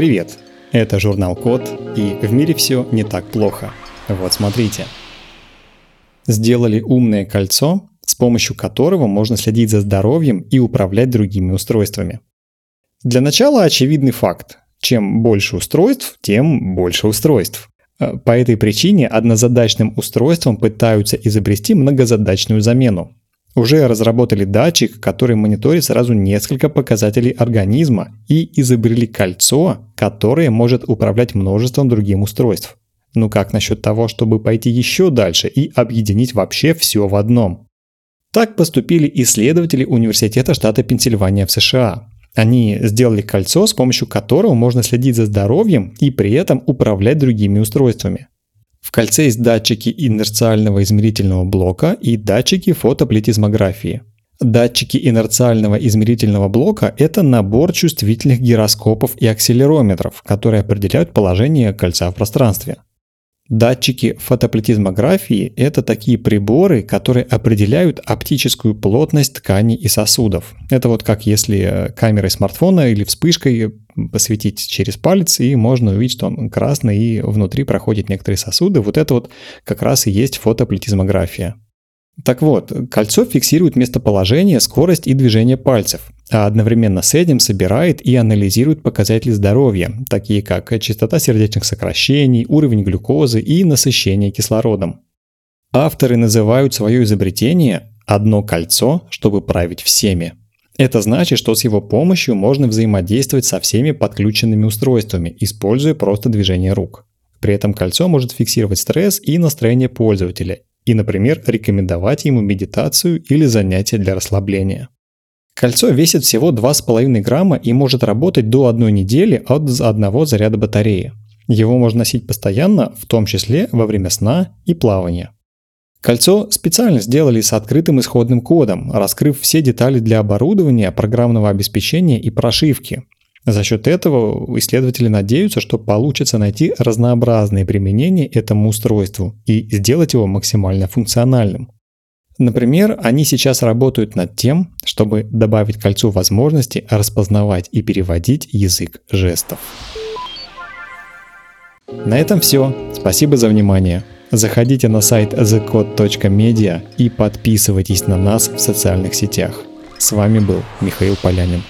Привет! Это журнал Код, и в мире все не так плохо. Вот смотрите. Сделали умное кольцо, с помощью которого можно следить за здоровьем и управлять другими устройствами. Для начала очевидный факт. Чем больше устройств, тем больше устройств. Э, по этой причине однозадачным устройствам пытаются изобрести многозадачную замену. Уже разработали датчик, который мониторит сразу несколько показателей организма и изобрели кольцо, которое может управлять множеством других устройств. Ну как насчет того, чтобы пойти еще дальше и объединить вообще все в одном? Так поступили исследователи Университета штата Пенсильвания в США. Они сделали кольцо, с помощью которого можно следить за здоровьем и при этом управлять другими устройствами. В кольце есть датчики инерциального измерительного блока и датчики фотоплетизмографии. Датчики инерциального измерительного блока – это набор чувствительных гироскопов и акселерометров, которые определяют положение кольца в пространстве. Датчики фотоплетизмографии – это такие приборы, которые определяют оптическую плотность тканей и сосудов. Это вот как если камерой смартфона или вспышкой посветить через палец, и можно увидеть, что он красный, и внутри проходят некоторые сосуды. Вот это вот как раз и есть фотоплетизмография. Так вот, кольцо фиксирует местоположение, скорость и движение пальцев, а одновременно с этим собирает и анализирует показатели здоровья, такие как частота сердечных сокращений, уровень глюкозы и насыщение кислородом. Авторы называют свое изобретение «одно кольцо, чтобы править всеми». Это значит, что с его помощью можно взаимодействовать со всеми подключенными устройствами, используя просто движение рук. При этом кольцо может фиксировать стресс и настроение пользователя и, например, рекомендовать ему медитацию или занятия для расслабления. Кольцо весит всего 2,5 грамма и может работать до одной недели от одного заряда батареи. Его можно носить постоянно, в том числе во время сна и плавания. Кольцо специально сделали с открытым исходным кодом, раскрыв все детали для оборудования, программного обеспечения и прошивки, за счет этого исследователи надеются, что получится найти разнообразные применения этому устройству и сделать его максимально функциональным. Например, они сейчас работают над тем, чтобы добавить кольцу возможности распознавать и переводить язык жестов. На этом все. Спасибо за внимание. Заходите на сайт thecode.media и подписывайтесь на нас в социальных сетях. С вами был Михаил Полянин.